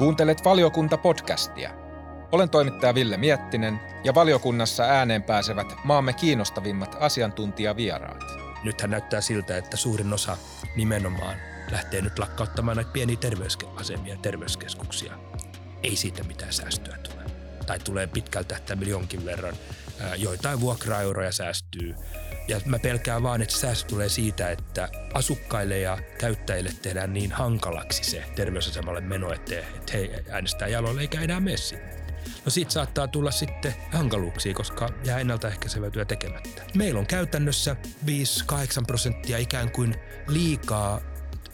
Kuuntelet valiokunta-podcastia. Olen toimittaja Ville Miettinen ja valiokunnassa ääneen pääsevät maamme kiinnostavimmat asiantuntijavieraat. Nythän näyttää siltä, että suurin osa nimenomaan lähtee nyt lakkauttamaan näitä pieniä terveysasemia ja terveyskeskuksia. Ei siitä mitään säästöä tule. Tai tulee pitkältä tähtäimellä jonkin verran. Joitain vuokraeuroja säästyy. Ja mä pelkään vaan, että säästö tulee siitä, että asukkaille ja käyttäjille tehdään niin hankalaksi se terveysasemalle meno, että he äänestää jaloille eikä enää mene sinne. No siitä saattaa tulla sitten hankaluuksia, koska jää ennaltaehkäisevä työ tekemättä. Meillä on käytännössä 5-8 prosenttia ikään kuin liikaa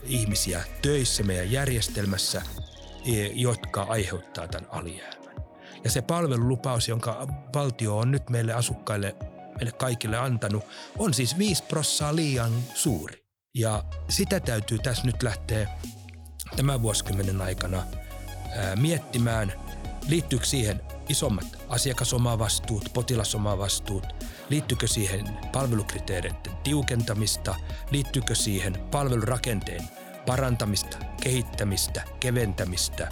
ihmisiä töissä meidän järjestelmässä, e, jotka aiheuttaa tämän alijäämän. Ja se palvelulupaus, jonka valtio on nyt meille asukkaille, meille kaikille antanut, on siis 5 prossaa liian suuri. Ja sitä täytyy tässä nyt lähteä tämän vuosikymmenen aikana ää, miettimään – Liittyykö siihen isommat asiakasomavastuut, potilasomavastuut? Liittyykö siihen palvelukriteereiden tiukentamista? Liittyykö siihen palvelurakenteen parantamista, kehittämistä, keventämistä?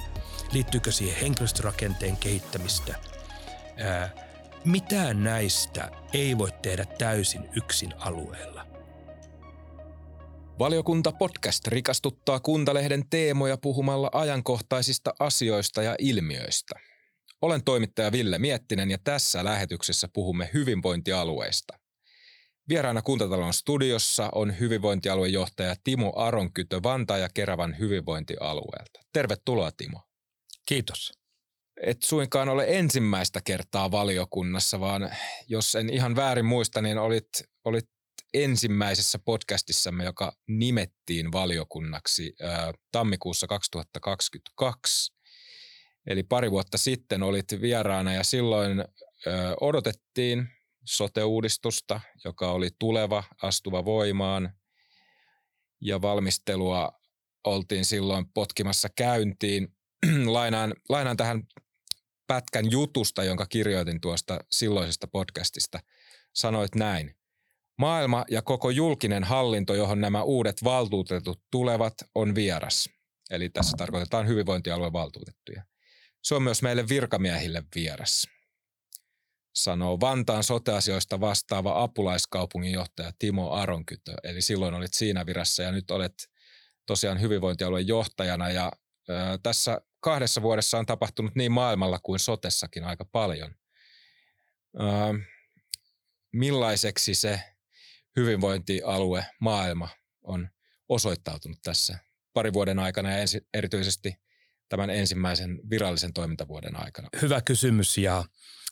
Liittyykö siihen henkilöstörakenteen kehittämistä? Ää, mitään näistä ei voi tehdä täysin yksin alueella. Valiokunta podcast rikastuttaa Kuntalehden teemoja puhumalla ajankohtaisista asioista ja ilmiöistä. Olen toimittaja Ville Miettinen ja tässä lähetyksessä puhumme hyvinvointialueista. Vieraana Kuntatalon studiossa on hyvinvointialuejohtaja Timo Aronkytö Vantaa ja Keravan hyvinvointialueelta. Tervetuloa Timo. Kiitos. Et suinkaan ole ensimmäistä kertaa valiokunnassa, vaan jos en ihan väärin muista, niin olit, olit ensimmäisessä podcastissamme, joka nimettiin valiokunnaksi ää, tammikuussa 2022. Eli pari vuotta sitten olit vieraana ja silloin ää, odotettiin sote-uudistusta, joka oli tuleva, astuva voimaan ja valmistelua oltiin silloin potkimassa käyntiin. lainaan, lainaan tähän pätkän jutusta, jonka kirjoitin tuosta silloisesta podcastista. Sanoit näin. Maailma ja koko julkinen hallinto, johon nämä uudet valtuutetut tulevat, on vieras. Eli tässä tarkoitetaan hyvinvointialueen valtuutettuja. Se on myös meille virkamiehille vieras, sanoo Vantaan soteasioista vastaava apulaiskaupunginjohtaja Timo Aronkytö. Eli silloin olit siinä virassa ja nyt olet tosiaan hyvinvointialueen johtajana ja ö, tässä kahdessa vuodessa on tapahtunut niin maailmalla kuin sotessakin aika paljon. Ö, millaiseksi se hyvinvointialue, maailma on osoittautunut tässä pari vuoden aikana ja ensi, erityisesti tämän ensimmäisen virallisen toimintavuoden aikana? Hyvä kysymys ja,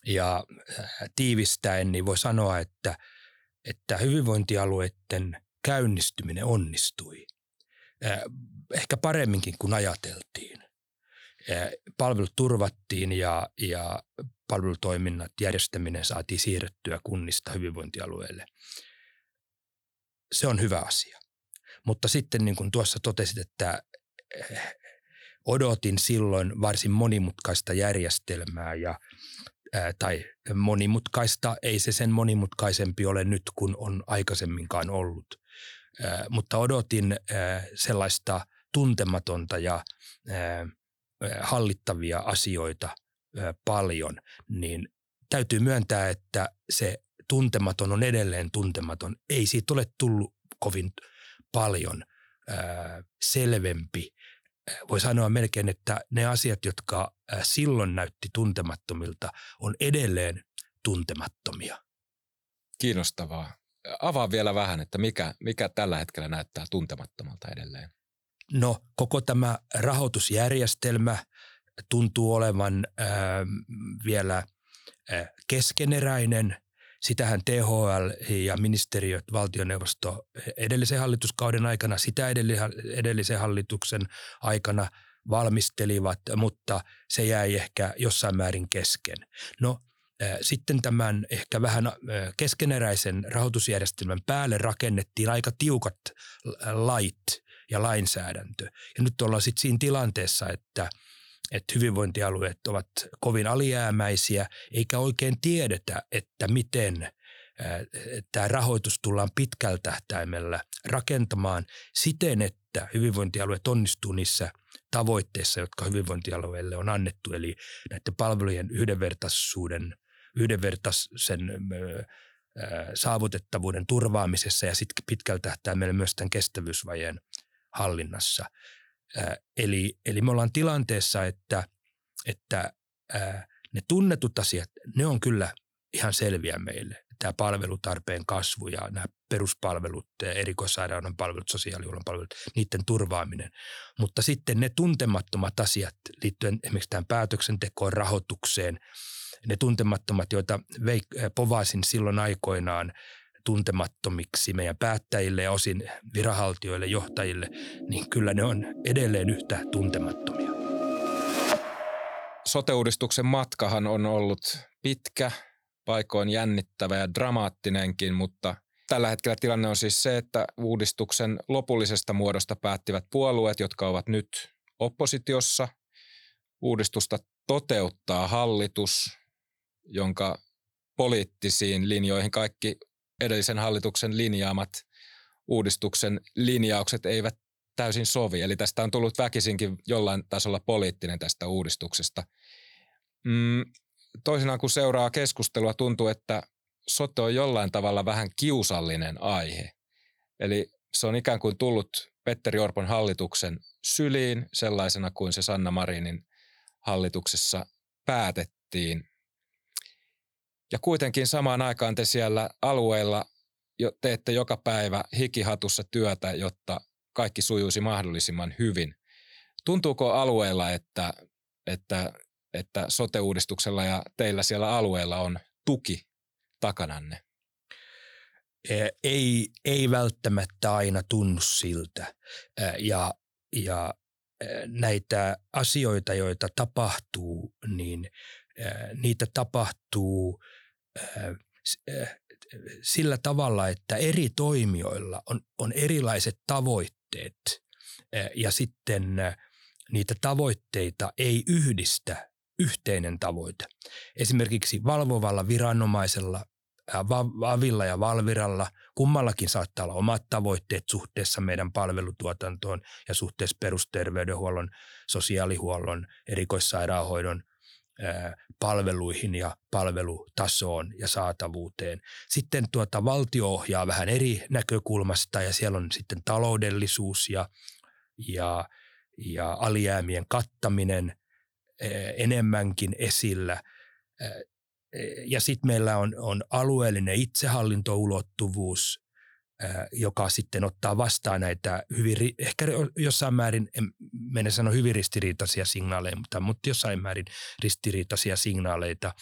ja äh, tiivistäen niin voi sanoa, että, että hyvinvointialueiden käynnistyminen onnistui. Äh, ehkä paremminkin kuin ajateltiin. Palvelut turvattiin ja, ja palvelutoiminnat, järjestäminen saatiin siirrettyä kunnista hyvinvointialueelle se on hyvä asia. Mutta sitten niin kuin tuossa totesit, että eh, odotin silloin varsin monimutkaista järjestelmää ja tai monimutkaista, ei se sen monimutkaisempi ole nyt kuin on aikaisemminkaan ollut. Mutta odotin sellaista tuntematonta ja hallittavia asioita paljon, niin täytyy myöntää, että se tuntematon on edelleen tuntematon. Ei siitä ole tullut kovin paljon selvempi. Voi sanoa melkein, että ne asiat, jotka silloin näytti tuntemattomilta, on edelleen tuntemattomia. Kiinnostavaa. Avaa vielä vähän, että mikä, mikä tällä hetkellä näyttää tuntemattomalta edelleen. No koko tämä rahoitusjärjestelmä tuntuu olevan äh, vielä äh, keskeneräinen. Sitähän THL ja ministeriöt, valtioneuvosto edellisen hallituskauden aikana, sitä edellisen hallituksen aikana valmistelivat, mutta se jäi ehkä jossain määrin kesken. No sitten tämän ehkä vähän keskeneräisen rahoitusjärjestelmän päälle rakennettiin aika tiukat lait ja lainsäädäntö. Ja nyt ollaan sitten siinä tilanteessa, että – että hyvinvointialueet ovat kovin alijäämäisiä, eikä oikein tiedetä, että miten tämä rahoitus tullaan pitkällä tähtäimellä rakentamaan siten, että hyvinvointialueet onnistuu niissä tavoitteissa, jotka hyvinvointialueille on annettu, eli näiden palvelujen yhdenvertaisuuden, yhdenvertaisen saavutettavuuden turvaamisessa ja sitten pitkällä tähtäimellä myös tämän kestävyysvajeen hallinnassa. Eli, eli me ollaan tilanteessa, että, että ne tunnetut asiat, ne on kyllä ihan selviä meille. Tämä palvelutarpeen kasvu ja nämä peruspalvelut, erikoissairaanhoidon palvelut, sosiaalihuollon palvelut, niiden turvaaminen. Mutta sitten ne tuntemattomat asiat liittyen esimerkiksi tähän päätöksentekoon, rahoitukseen, ne tuntemattomat, joita povasin silloin aikoinaan tuntemattomiksi meidän päättäjille ja osin viranhaltijoille, johtajille, niin kyllä ne on edelleen yhtä tuntemattomia. Sote-uudistuksen matkahan on ollut pitkä, paikoin jännittävä ja dramaattinenkin, mutta tällä hetkellä tilanne on siis se, että uudistuksen lopullisesta muodosta päättivät puolueet, jotka ovat nyt oppositiossa. Uudistusta toteuttaa hallitus, jonka poliittisiin linjoihin kaikki edellisen hallituksen linjaamat uudistuksen linjaukset eivät täysin sovi. Eli tästä on tullut väkisinkin jollain tasolla poliittinen tästä uudistuksesta. Mm, toisinaan kun seuraa keskustelua, tuntuu, että sote on jollain tavalla vähän kiusallinen aihe. Eli se on ikään kuin tullut Petteri Orpon hallituksen syliin sellaisena kuin se Sanna Marinin hallituksessa päätettiin. Ja kuitenkin samaan aikaan te siellä alueella jo teette joka päivä hikihatussa työtä, jotta kaikki sujuisi mahdollisimman hyvin. Tuntuuko alueella, että, että, että sote-uudistuksella ja teillä siellä alueella on tuki takananne? Ei, ei välttämättä aina tunnu siltä. Ja, ja näitä asioita, joita tapahtuu, niin niitä tapahtuu sillä tavalla, että eri toimijoilla on, on erilaiset tavoitteet ja sitten niitä tavoitteita ei yhdistä yhteinen tavoite. Esimerkiksi valvovalla viranomaisella, Avilla ja Valviralla, kummallakin saattaa olla omat tavoitteet suhteessa meidän palvelutuotantoon ja suhteessa perusterveydenhuollon, sosiaalihuollon, erikoissairaanhoidon palveluihin ja palvelutasoon ja saatavuuteen. Sitten tuota valtio ohjaa vähän eri näkökulmasta ja siellä on sitten taloudellisuus ja, ja, ja alijäämien kattaminen enemmänkin esillä. Ja sitten meillä on, on alueellinen itsehallintoulottuvuus, joka sitten ottaa vastaan näitä hyvin, ehkä jossain määrin, en mene sano hyvin ristiriitaisia signaaleja, mutta, mutta jossain määrin ristiriitaisia signaaleita.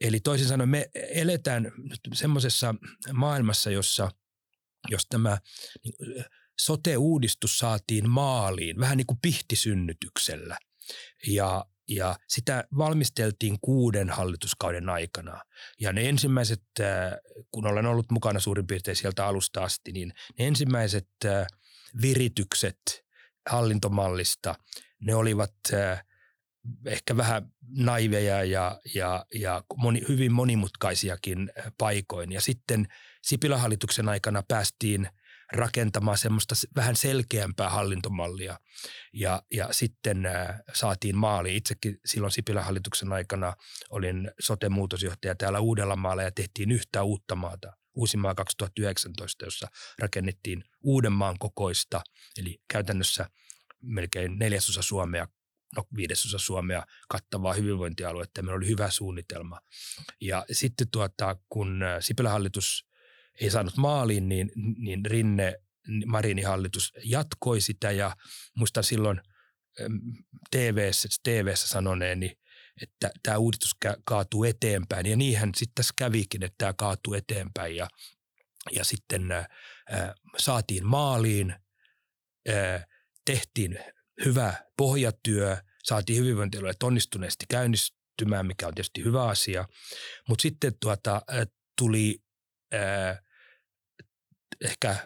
Eli toisin sanoen me eletään semmoisessa maailmassa, jossa jos tämä niin, sote-uudistus saatiin maaliin vähän niin kuin pihtisynnytyksellä ja ja sitä valmisteltiin kuuden hallituskauden aikana. Ja ne ensimmäiset, äh, kun olen ollut mukana suurin piirtein sieltä alusta asti, niin ne ensimmäiset äh, viritykset hallintomallista, ne olivat äh, ehkä vähän naiveja ja, ja, ja moni, hyvin monimutkaisiakin paikoin. Ja sitten Sipilän hallituksen aikana päästiin – rakentamaan semmoista vähän selkeämpää hallintomallia. Ja, ja sitten ä, saatiin maali. Itsekin silloin Sipilän hallituksen aikana olin sote-muutosjohtaja täällä Uudellamaalla ja tehtiin yhtä uutta maata. Uusimaa 2019, jossa rakennettiin Uudenmaan kokoista, eli käytännössä melkein neljäsosa Suomea no viidesosa Suomea kattavaa hyvinvointialuetta. Meillä oli hyvä suunnitelma. Ja sitten tuota, kun Sipilän hallitus ei saanut maaliin, niin, niin Rinne, Marinin hallitus jatkoi sitä. Ja muistan silloin TV-ssä, TV-ssä sanoneeni, että tämä uudistus kaatuu eteenpäin. Ja niinhän sitten tässä kävikin, että tämä kaatuu eteenpäin. Ja, ja sitten äh, saatiin maaliin, äh, tehtiin hyvä pohjatyö, saatiin hyvinvointialueelle onnistuneesti käynnistymään, mikä on tietysti hyvä asia, mutta sitten tuota, tuli äh, ehkä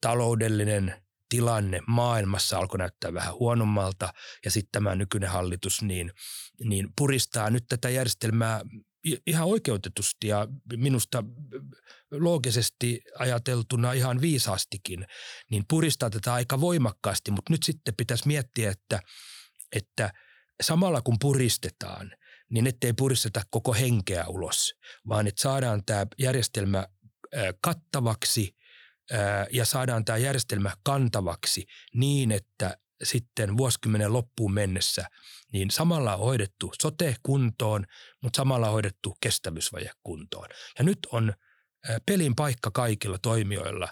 taloudellinen tilanne maailmassa alkoi näyttää vähän huonommalta ja sitten tämä nykyinen hallitus niin, niin puristaa nyt tätä järjestelmää ihan oikeutetusti ja minusta loogisesti ajateltuna ihan viisaastikin, niin puristaa tätä aika voimakkaasti, mutta nyt sitten pitäisi miettiä, että, että samalla kun puristetaan, niin ettei puristeta koko henkeä ulos, vaan että saadaan tämä järjestelmä kattavaksi ja saadaan tämä järjestelmä kantavaksi niin, että sitten vuosikymmenen loppuun mennessä, niin samalla on hoidettu sote kuntoon, mutta samalla on hoidettu kestävyysvaje kuntoon. Ja nyt on pelin paikka kaikilla toimijoilla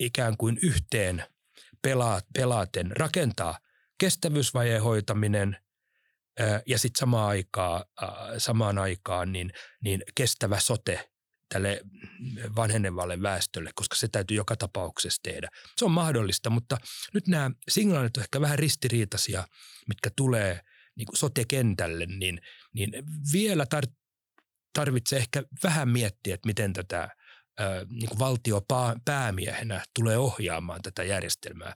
ikään kuin yhteen pelaaten rakentaa kestävyysvajeen hoitaminen ja sitten samaan aikaan, samaan aikaan niin, niin kestävä sote tälle vanhenevalle väestölle, koska se täytyy joka tapauksessa tehdä. Se on mahdollista, mutta nyt nämä signaalit on ehkä vähän ristiriitaisia, mitkä tulee niin kuin sote-kentälle, niin, niin vielä tar- tarvitsee ehkä vähän miettiä, että miten tätä niin kuin valtio päämiehenä tulee ohjaamaan tätä järjestelmää.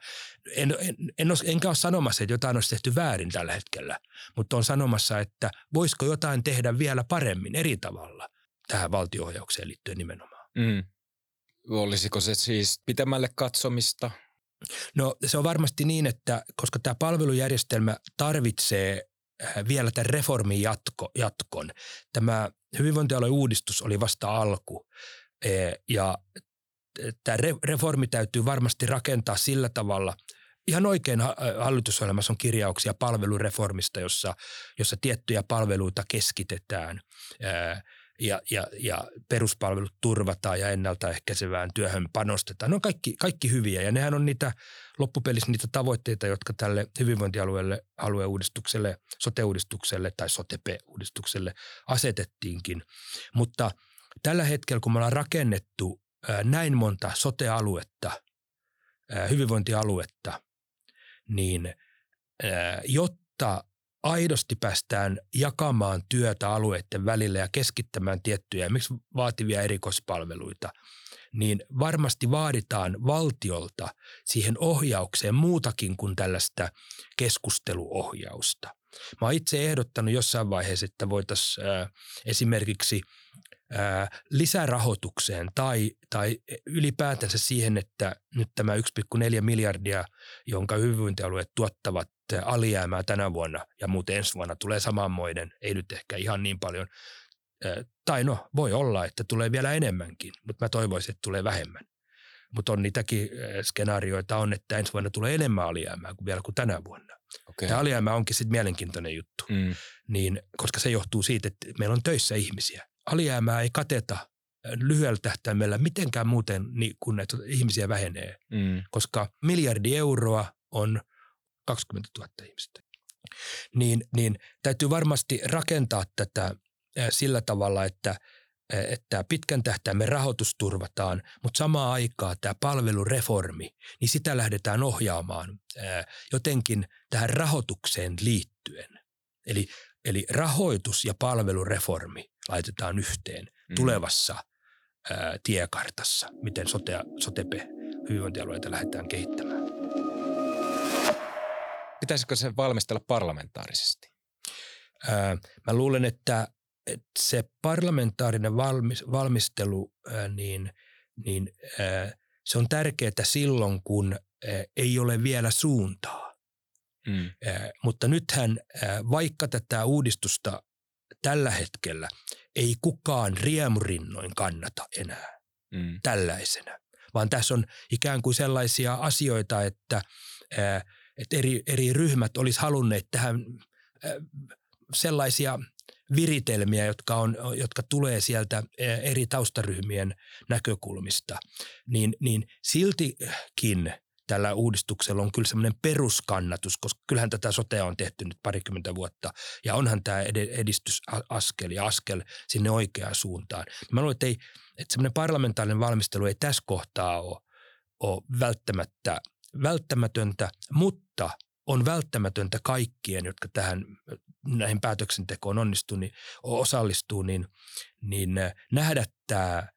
En, en, en ole, enkä ole sanomassa, että jotain olisi tehty väärin tällä hetkellä, mutta on sanomassa, että voisiko jotain tehdä vielä paremmin eri tavalla tähän valtioohjaukseen liittyen nimenomaan. Mm. Olisiko se siis pitämälle katsomista? No se on varmasti niin, että koska tämä palvelujärjestelmä tarvitsee äh, vielä tämän reformin jatko, jatkon. Tämä hyvinvointialueen uudistus oli vasta alku ja tämä reformi täytyy varmasti rakentaa sillä tavalla, ihan oikein hallitusohjelmassa on kirjauksia palvelureformista, jossa, jossa tiettyjä palveluita keskitetään ja, ja, ja peruspalvelut turvataan ja ennaltaehkäisevään työhön panostetaan. Ne on kaikki, kaikki hyviä ja nehän on niitä loppupelissä niitä tavoitteita, jotka tälle hyvinvointialueelle, alueuudistukselle, sote-uudistukselle tai sotepe-uudistukselle asetettiinkin. Mutta – tällä hetkellä, kun me ollaan rakennettu näin monta sote-aluetta, hyvinvointialuetta, niin jotta aidosti päästään jakamaan työtä alueiden välillä ja keskittämään tiettyjä, miksi vaativia erikoispalveluita, niin varmasti vaaditaan valtiolta siihen ohjaukseen muutakin kuin tällaista keskusteluohjausta. Mä oon itse ehdottanut jossain vaiheessa, että voitaisiin esimerkiksi – lisärahoitukseen tai, tai ylipäätänsä siihen, että nyt tämä 1,4 miljardia, jonka hyvinvointialueet tuottavat alijäämää tänä vuonna ja muuten ensi vuonna tulee samanmoinen, ei nyt ehkä ihan niin paljon, tai no voi olla, että tulee vielä enemmänkin, mutta mä toivoisin, että tulee vähemmän. Mutta on niitäkin skenaarioita on, että ensi vuonna tulee enemmän alijäämää kuin vielä kuin tänä vuonna. Okay. Tämä alijäämä onkin sitten mielenkiintoinen juttu, mm. niin, koska se johtuu siitä, että meillä on töissä ihmisiä alijäämää ei kateta lyhyellä tähtäimellä mitenkään muuten niin kun että ihmisiä vähenee, mm. koska miljardi euroa on 20 000 ihmistä. Niin, niin täytyy varmasti rakentaa tätä sillä tavalla, että että pitkän tähtäimen rahoitus turvataan, mutta samaan aikaan tämä palvelureformi, niin sitä lähdetään ohjaamaan jotenkin tähän rahoitukseen liittyen. Eli, eli rahoitus ja palvelureformi laitetaan yhteen mm. tulevassa ää, tiekartassa, miten sote, sotepe hyvinvointialueita lähdetään kehittämään. Pitäisikö se valmistella parlamentaarisesti? Ää, mä luulen, että, että se parlamentaarinen valmis, valmistelu, ää, niin, niin ää, se on tärkeää silloin, kun ää, ei ole vielä suuntaa. Mm. Ää, mutta nythän, ää, vaikka tätä uudistusta tällä hetkellä ei kukaan riemurinnoin kannata enää mm. tällaisena, vaan tässä on ikään kuin sellaisia asioita, että, että eri, eri ryhmät olisi halunneet tähän sellaisia viritelmiä, jotka, on, jotka tulee sieltä eri taustaryhmien näkökulmista, niin, niin siltikin tällä uudistuksella on kyllä semmoinen peruskannatus, koska kyllähän tätä sotea on tehty nyt parikymmentä vuotta ja onhan tämä edistysaskel ja askel sinne oikeaan suuntaan. Mä luulen, että, ei, että semmoinen parlamentaarinen valmistelu ei tässä kohtaa ole, ole välttämättä, välttämätöntä, mutta on välttämätöntä kaikkien, jotka tähän näihin päätöksentekoon onnistuu, niin osallistuu, niin, niin nähdä tämä –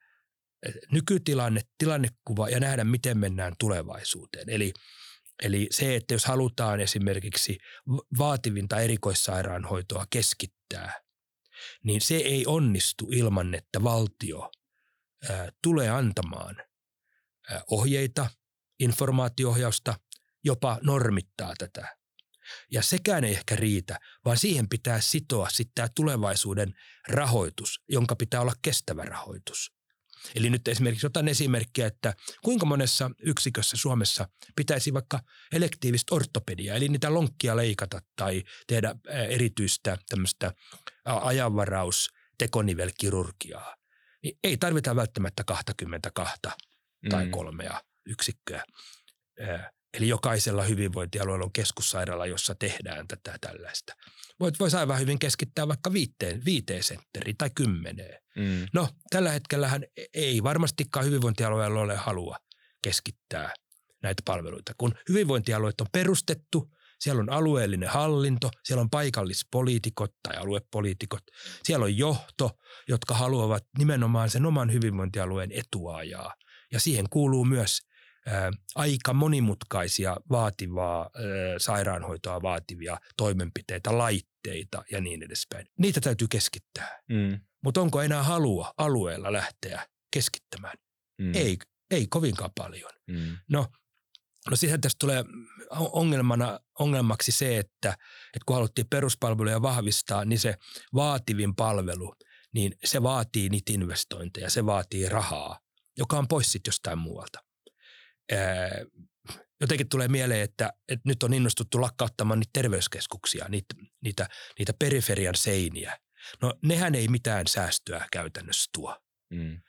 nykytilanne, tilannekuva ja nähdä, miten mennään tulevaisuuteen. Eli, eli se, että jos halutaan esimerkiksi vaativinta erikoissairaanhoitoa keskittää, niin se ei onnistu ilman, että valtio ää, tulee antamaan ohjeita, informaatioohjausta, jopa normittaa tätä. Ja sekään ei ehkä riitä, vaan siihen pitää sitoa sitten tämä tulevaisuuden rahoitus, jonka pitää olla kestävä rahoitus. Eli nyt esimerkiksi otan esimerkkiä, että kuinka monessa yksikössä Suomessa pitäisi vaikka elektiivistä ortopediaa, eli niitä lonkkia leikata tai tehdä erityistä tämmöistä ajanvaraus tekonivelkirurgiaa. Niin ei tarvita välttämättä 22 tai mm. kolmea yksikköä. Eli jokaisella hyvinvointialueella on keskussairaala, jossa tehdään tätä tällaista. Voit, voisi aivan hyvin keskittää vaikka viiteen, viiteen sentteriin tai kymmeneen. Mm. No, tällä hetkellähän ei varmastikaan hyvinvointialueella ole halua keskittää näitä palveluita. Kun hyvinvointialueet on perustettu, siellä on alueellinen hallinto, siellä on paikallispoliitikot tai aluepoliitikot, siellä on johto, jotka haluavat nimenomaan sen oman hyvinvointialueen etuajaa. Ja siihen kuuluu myös – aika monimutkaisia, vaativaa sairaanhoitoa vaativia toimenpiteitä, laitteita ja niin edespäin. Niitä täytyy keskittää. Mm. Mutta onko enää halua alueella lähteä keskittämään? Mm. Ei, ei kovinkaan paljon. Mm. No, no sitten tästä tulee ongelmana, ongelmaksi se, että, että kun haluttiin peruspalveluja vahvistaa, niin se vaativin palvelu, niin se vaatii niitä investointeja, se vaatii rahaa, joka on pois sitten jostain muualta jotenkin tulee mieleen, että, että nyt on innostuttu lakkauttamaan niitä terveyskeskuksia, niitä, niitä, niitä periferian seiniä. No nehän ei mitään säästöä käytännössä tuo. Mm.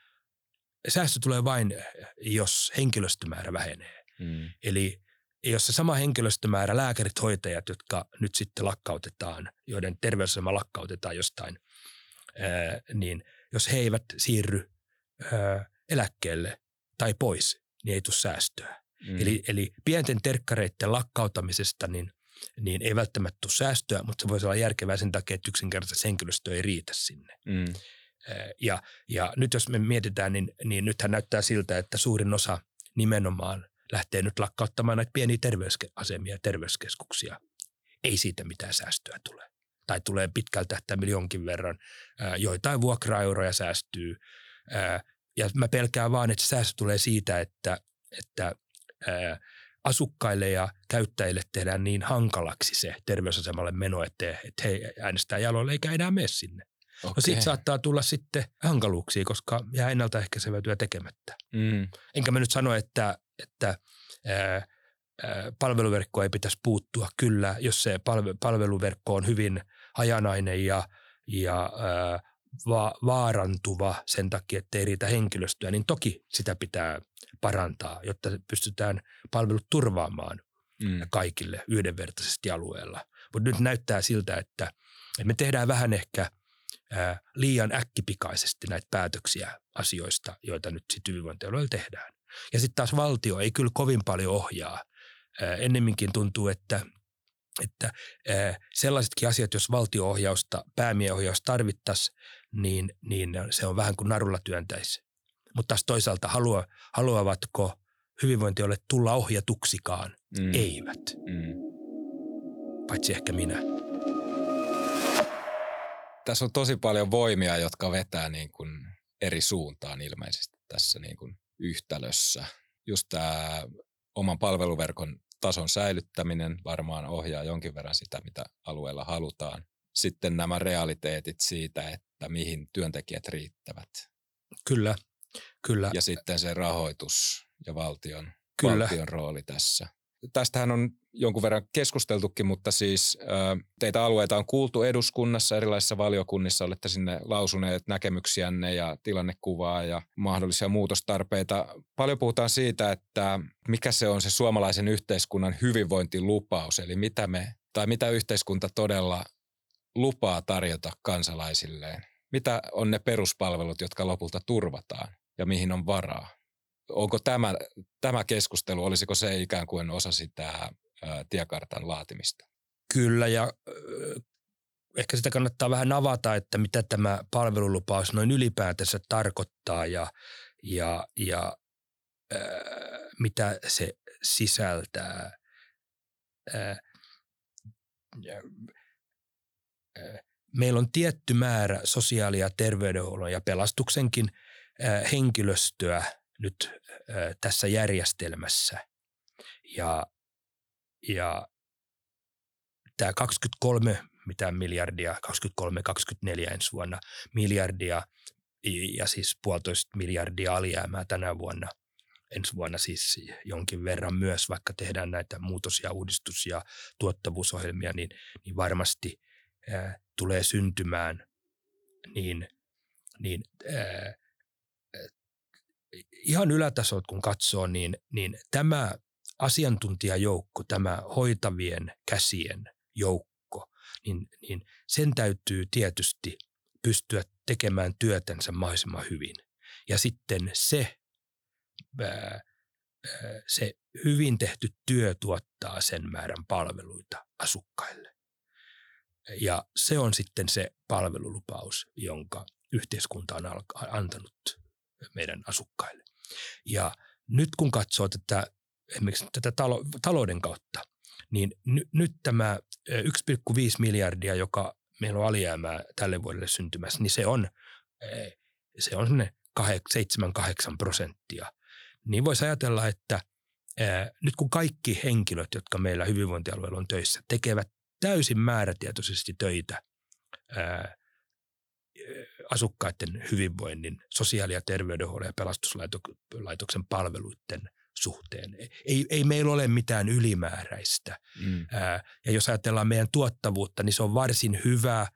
Säästö tulee vain, jos henkilöstömäärä vähenee. Mm. Eli jos se sama henkilöstömäärä, lääkärit, hoitajat, jotka nyt sitten lakkautetaan, joiden terveysasema lakkautetaan jostain, ää, niin jos he eivät siirry ää, eläkkeelle tai pois, niin ei tule säästöä. Mm. Eli, eli pienten terkkareiden lakkautamisesta niin, niin ei välttämättä tule säästöä, mutta se voisi olla järkevää sen takia, että yksinkertaisesti henkilöstö ei riitä sinne. Mm. Ja, ja nyt jos me mietitään, niin, niin nythän näyttää siltä, että suurin osa nimenomaan lähtee nyt lakkauttamaan näitä pieniä terveysasemia ja terveyskeskuksia. Ei siitä mitään säästöä tule. Tai tulee pitkältä tähtäimellä jonkin verran. Joitain vuokraeuroja säästyy, ja mä pelkään vaan, että säästö tulee siitä, että, että ää, asukkaille ja käyttäjille tehdään niin hankalaksi se terveysasemalle meno, että, että he äänestää jaloille eikä enää mene sinne. Okay. No siitä saattaa tulla sitten hankaluuksia, koska jää ennaltaehkäisevä työ tekemättä. Mm. Enkä mä nyt sano, että, että ää, palveluverkko ei pitäisi puuttua. Kyllä, jos se palveluverkko on hyvin hajanainen ja, ja ää, va- vaarantuva sen takia, että ei riitä henkilöstöä, niin toki sitä pitää parantaa, jotta pystytään palvelut turvaamaan mm. kaikille yhdenvertaisesti alueella. Mutta nyt näyttää siltä, että, me tehdään vähän ehkä ää, liian äkkipikaisesti näitä päätöksiä asioista, joita nyt sitten hyvinvointialueella tehdään. Ja sitten taas valtio ei kyllä kovin paljon ohjaa. Ää, ennemminkin tuntuu, että että sellaisetkin asiat, jos valtioohjausta, päämieohjausta tarvittaisiin, niin, niin se on vähän kuin narulla työntäisi. Mutta taas toisaalta halua, haluavatko hyvinvointialueet tulla ohjatuksikaan? Mm. Eivät. Mm. Paitsi ehkä minä. Tässä on tosi paljon voimia, jotka vetää niin kuin eri suuntaan ilmeisesti tässä niin kuin yhtälössä. Just tämä oman palveluverkon tason säilyttäminen varmaan ohjaa jonkin verran sitä, mitä alueella halutaan. Sitten nämä realiteetit siitä, että mihin työntekijät riittävät. Kyllä, kyllä. Ja sitten se rahoitus ja valtion, kyllä. valtion rooli tässä tästähän on jonkun verran keskusteltukin, mutta siis teitä alueita on kuultu eduskunnassa, erilaisissa valiokunnissa, olette sinne lausuneet näkemyksiänne ja tilannekuvaa ja mahdollisia muutostarpeita. Paljon puhutaan siitä, että mikä se on se suomalaisen yhteiskunnan hyvinvointilupaus, eli mitä me tai mitä yhteiskunta todella lupaa tarjota kansalaisilleen. Mitä on ne peruspalvelut, jotka lopulta turvataan ja mihin on varaa? onko tämä, tämä keskustelu, olisiko se ikään kuin osa sitä ää, tiekartan laatimista? Kyllä ja ehkä sitä kannattaa vähän avata, että mitä tämä palvelulupaus noin ylipäätänsä tarkoittaa ja, ja, ja äh, mitä se sisältää. Äh, meillä on tietty määrä sosiaali- ja terveydenhuollon ja pelastuksenkin henkilöstöä nyt tässä järjestelmässä. Ja, ja tämä 23 mitä miljardia, 23-24 ensi vuonna miljardia ja siis puolitoista miljardia alijäämää tänä vuonna. Ensi vuonna siis jonkin verran myös, vaikka tehdään näitä muutos- ja uudistus- ja tuottavuusohjelmia, niin, niin varmasti tulee syntymään niin, niin ää, ihan ylätasot kun katsoo, niin, niin tämä asiantuntijajoukko, tämä hoitavien käsien joukko, niin, niin sen täytyy tietysti pystyä tekemään työtänsä mahdollisimman hyvin. Ja sitten se, ää, se hyvin tehty työ tuottaa sen määrän palveluita asukkaille. Ja se on sitten se palvelulupaus, jonka yhteiskunta on antanut meidän asukkaille. Ja nyt kun katsoo tätä esimerkiksi tätä talo, talouden kautta, niin ny, nyt tämä 1,5 miljardia, joka meillä on alijäämää tälle vuodelle syntymässä, niin se on, se on 7-8 prosenttia. Niin voisi ajatella, että nyt kun kaikki henkilöt, jotka meillä hyvinvointialueella on töissä, tekevät täysin määrätietoisesti töitä asukkaiden hyvinvoinnin, sosiaali- ja terveydenhuollon ja pelastuslaitoksen palveluiden suhteen. Ei, ei meillä ole mitään ylimääräistä. Mm. Ää, ja jos ajatellaan meidän tuottavuutta, niin se on varsin hyvä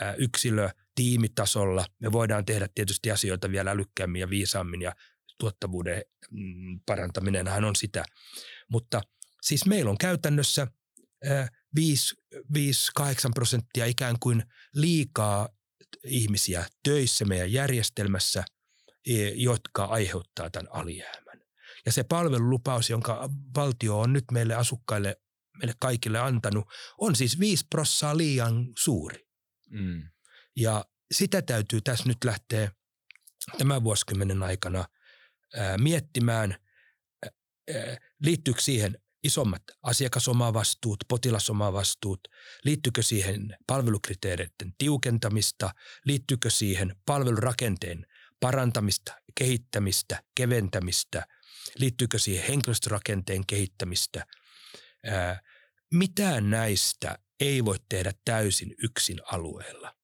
ää, yksilö tiimitasolla. Me voidaan tehdä tietysti asioita vielä älykkäämmin ja viisaammin ja tuottavuuden mm, parantaminenhan on sitä. Mutta siis meillä on käytännössä 5-8 prosenttia ikään kuin liikaa ihmisiä töissä meidän järjestelmässä, e, jotka aiheuttaa tämän alijäämän. Ja se palvelulupaus, jonka valtio on nyt meille asukkaille, meille kaikille antanut, on siis 5 prossaa liian suuri. Mm. Ja sitä täytyy tässä nyt lähteä tämän vuosikymmenen aikana ää, miettimään, ää, liittyykö siihen isommat asiakasomavastuut, potilasomavastuut, liittyykö siihen palvelukriteereiden tiukentamista, liittyykö siihen palvelurakenteen parantamista, kehittämistä, keventämistä, liittyykö siihen henkilöstörakenteen kehittämistä. Ää, mitään näistä ei voi tehdä täysin yksin alueella.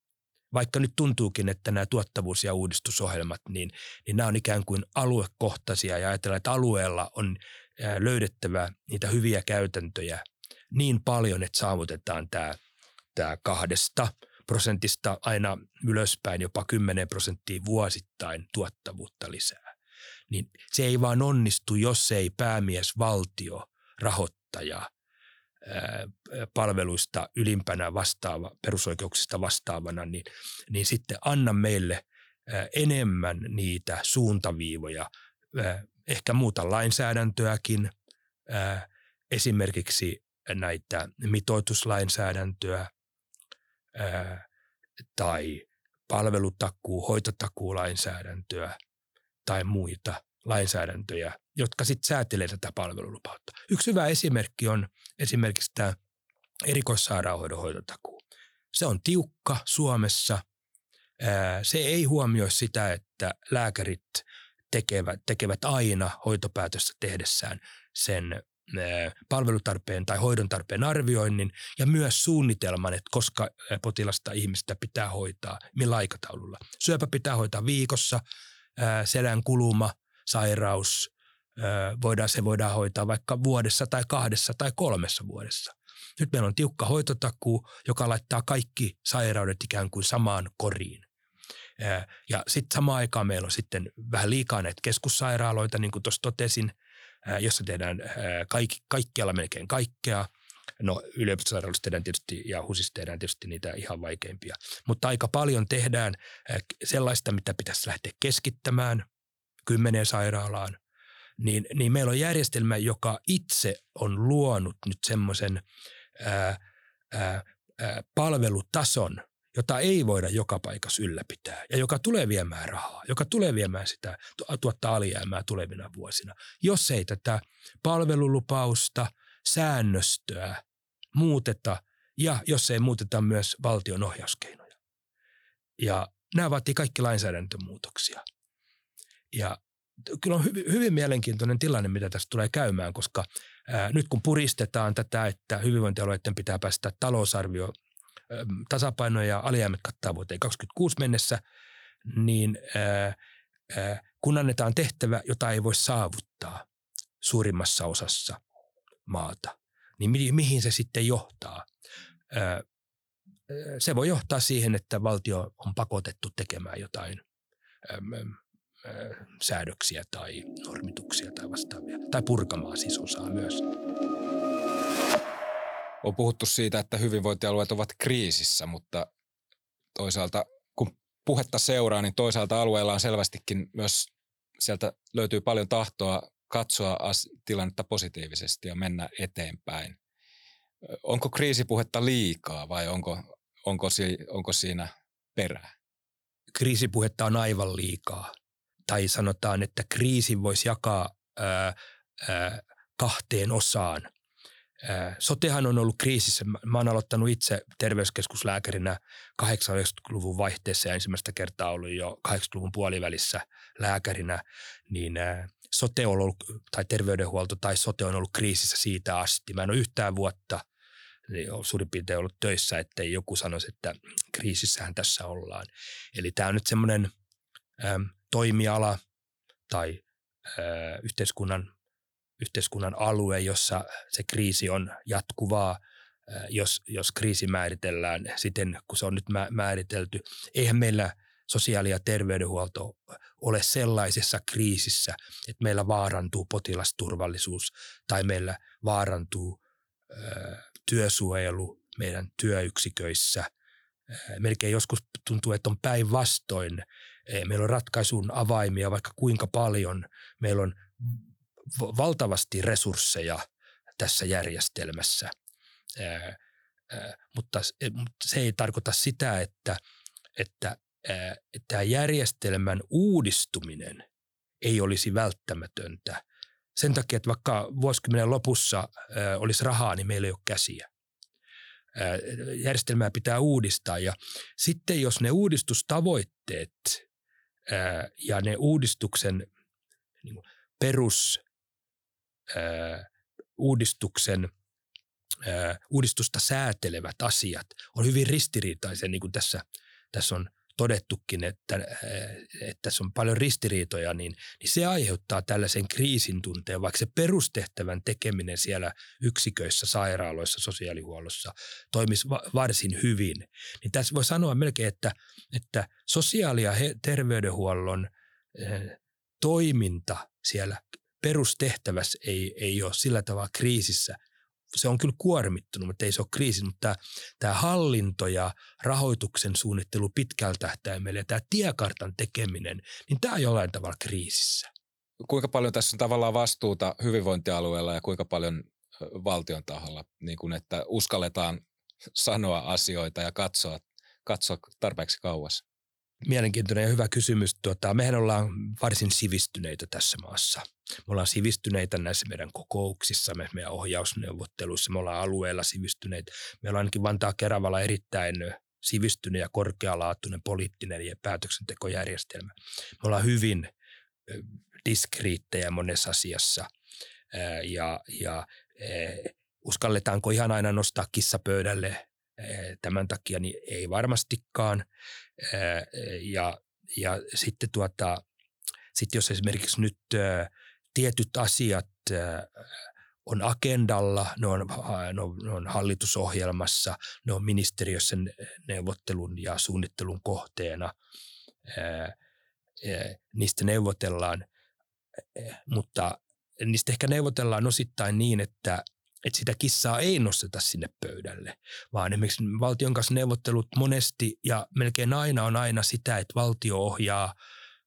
Vaikka nyt tuntuukin, että nämä tuottavuus- ja uudistusohjelmat, niin, niin nämä on ikään kuin aluekohtaisia ja ajatellaan, että alueella on löydettävä niitä hyviä käytäntöjä niin paljon, että saavutetaan tämä, tämä kahdesta prosentista aina ylöspäin jopa 10 prosenttia vuosittain tuottavuutta lisää. Niin se ei vaan onnistu, jos ei päämies valtio, rahoittaja, palveluista ylimpänä vastaava, perusoikeuksista vastaavana, niin, niin sitten anna meille enemmän niitä suuntaviivoja ehkä muuta lainsäädäntöäkin, ää, esimerkiksi näitä mitoituslainsäädäntöä ää, tai palvelutakuu, hoitotakuulainsäädäntöä tai muita lainsäädäntöjä, jotka sitten säätelee tätä palvelulupautta. Yksi hyvä esimerkki on esimerkiksi tämä erikoissairaanhoidon hoitotakuu. Se on tiukka Suomessa. Se ei huomioi sitä, että lääkärit tekevät, tekevät aina hoitopäätöstä tehdessään sen palvelutarpeen tai hoidon tarpeen arvioinnin ja myös suunnitelman, että koska potilasta ihmistä pitää hoitaa, millä aikataululla. Syöpä pitää hoitaa viikossa, selän kuluma, sairaus, voidaan, se voidaan hoitaa vaikka vuodessa tai kahdessa tai kolmessa vuodessa. Nyt meillä on tiukka hoitotakuu, joka laittaa kaikki sairaudet ikään kuin samaan koriin. Ja sitten samaan aikaan meillä on sitten vähän liikaa näitä keskussairaaloita, niin kuin tuossa totesin, jossa tehdään kaikki, kaikkialla melkein kaikkea. No yliopistosairaaloissa tehdään tietysti ja HUSissa tehdään tietysti niitä ihan vaikeimpia. Mutta aika paljon tehdään sellaista, mitä pitäisi lähteä keskittämään kymmeneen sairaalaan. Niin, niin meillä on järjestelmä, joka itse on luonut nyt semmoisen palvelutason – jota ei voida joka paikassa ylläpitää ja joka tulee viemään rahaa, joka tulee viemään sitä, tuottaa alijäämää tulevina vuosina. Jos ei tätä palvelulupausta, säännöstöä muuteta ja jos ei muuteta myös valtion ohjauskeinoja. Ja nämä vaatii kaikki lainsäädäntömuutoksia. Ja kyllä on hyvin, hyvin mielenkiintoinen tilanne, mitä tässä tulee käymään, koska ää, nyt kun puristetaan tätä, että hyvinvointialueiden pitää päästä talousarvio ää, tasapainoja ja alijäämät kattaa vuoteen 2026 mennessä, niin ää, ää, kun annetaan tehtävä, jota ei voi saavuttaa suurimmassa osassa maata, niin mi- mihin se sitten johtaa? Ää, se voi johtaa siihen, että valtio on pakotettu tekemään jotain säädöksiä tai normituksia tai vastaavia. Tai purkamaan siis osaa myös. On puhuttu siitä, että hyvinvointialueet ovat kriisissä, mutta toisaalta kun puhetta seuraa, niin toisaalta alueella on selvästikin myös sieltä löytyy paljon tahtoa katsoa tilannetta positiivisesti ja mennä eteenpäin. Onko kriisipuhetta liikaa vai onko, onko, si, onko siinä perää? Kriisipuhetta on aivan liikaa tai sanotaan, että kriisin voisi jakaa ää, ää, kahteen osaan. Sotehan on ollut kriisissä. Mä oon aloittanut itse terveyskeskuslääkärinä 80-luvun vaihteessa ja ensimmäistä kertaa ollut jo 80-luvun puolivälissä lääkärinä, niin sote on ollut, tai terveydenhuolto tai sote on ollut kriisissä siitä asti. Mä en ole yhtään vuotta niin suurin piirtein ollut töissä, ettei joku sanoisi, että kriisissähän tässä ollaan. Eli tämä on nyt semmoinen toimiala tai yhteiskunnan, yhteiskunnan alue, jossa se kriisi on jatkuvaa, jos, jos kriisi määritellään siten, kun se on nyt määritelty. Eihän meillä sosiaali- ja terveydenhuolto ole sellaisessa kriisissä, että meillä vaarantuu potilasturvallisuus tai meillä vaarantuu ö, työsuojelu meidän työyksiköissä. Melkein joskus tuntuu, että on päinvastoin Meillä on ratkaisun avaimia vaikka kuinka paljon. Meillä on valtavasti resursseja tässä järjestelmässä, mutta se ei tarkoita sitä, että, että tämä järjestelmän uudistuminen ei olisi välttämätöntä. Sen takia, että vaikka vuosikymmenen lopussa olisi rahaa, niin meillä ei ole käsiä. Järjestelmää pitää uudistaa ja sitten jos ne uudistustavoitteet ja ne uudistuksen niin uudistuksen uudistusta säätelevät asiat on hyvin ristiriitaisia, niin kuin tässä, tässä on todettukin, että, että tässä on paljon ristiriitoja, niin, niin se aiheuttaa tällaisen kriisin tunteen, vaikka se perustehtävän tekeminen siellä yksiköissä, sairaaloissa, sosiaalihuollossa toimisi va- varsin hyvin. Niin tässä voi sanoa melkein, että, että sosiaali- ja terveydenhuollon toiminta siellä perustehtävässä ei, ei ole sillä tavalla kriisissä – se on kyllä kuormittunut, mutta ei se ole kriisi. Mutta tämä, tämä hallinto ja rahoituksen suunnittelu pitkällä tähtäimellä ja tämä tiekartan tekeminen, niin tämä on jollain tavalla kriisissä. Kuinka paljon tässä on tavallaan vastuuta hyvinvointialueella ja kuinka paljon valtion taholla, niin kuin että uskalletaan sanoa asioita ja katsoa, katsoa tarpeeksi kauas? Mielenkiintoinen ja hyvä kysymys. Tuota, mehän ollaan varsin sivistyneitä tässä maassa. Me ollaan sivistyneitä näissä meidän kokouksissa, meidän ohjausneuvotteluissa, me ollaan alueella sivistyneitä. Meillä on ainakin Vantaa Keravalla erittäin sivistynyt ja korkealaatuinen poliittinen ja päätöksentekojärjestelmä. Me ollaan hyvin diskriittejä monessa asiassa ja, ja uskalletaanko ihan aina nostaa kissa pöydälle tämän takia, niin ei varmastikaan. Ja, ja sitten tuota, sitten jos esimerkiksi nyt tietyt asiat on agendalla, ne on, ne on, ne on hallitusohjelmassa, ne on ministeriössä neuvottelun ja suunnittelun kohteena. Niistä neuvotellaan, mutta niistä ehkä neuvotellaan osittain niin, että, että sitä kissaa ei nosteta sinne pöydälle, vaan esimerkiksi valtion kanssa neuvottelut monesti ja melkein aina on aina sitä, että valtio ohjaa –